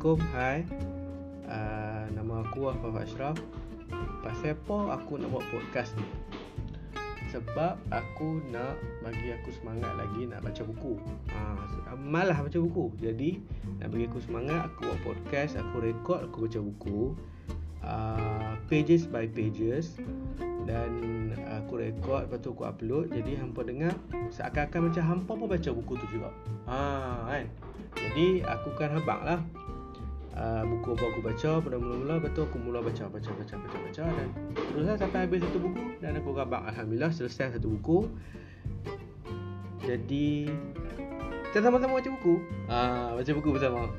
Assalamualaikum. Hai. Uh, nama aku Afaf Ashraf. Pasal apa aku nak buat podcast ni? Sebab aku nak bagi aku semangat lagi nak baca buku. Uh, malah baca buku. Jadi nak bagi aku semangat aku buat podcast, aku rekod, aku baca buku. Uh, pages by pages dan aku rekod lepas tu aku upload jadi hampa dengar seakan-akan macam hampa pun baca buku tu juga ha kan jadi aku kan habaq lah uh, buku apa aku baca pada mula-mula betul aku mula baca baca baca baca baca dan teruslah sampai habis satu buku dan aku habaq alhamdulillah selesai satu buku. Jadi kita sama-sama baca buku? Ah baca buku bersama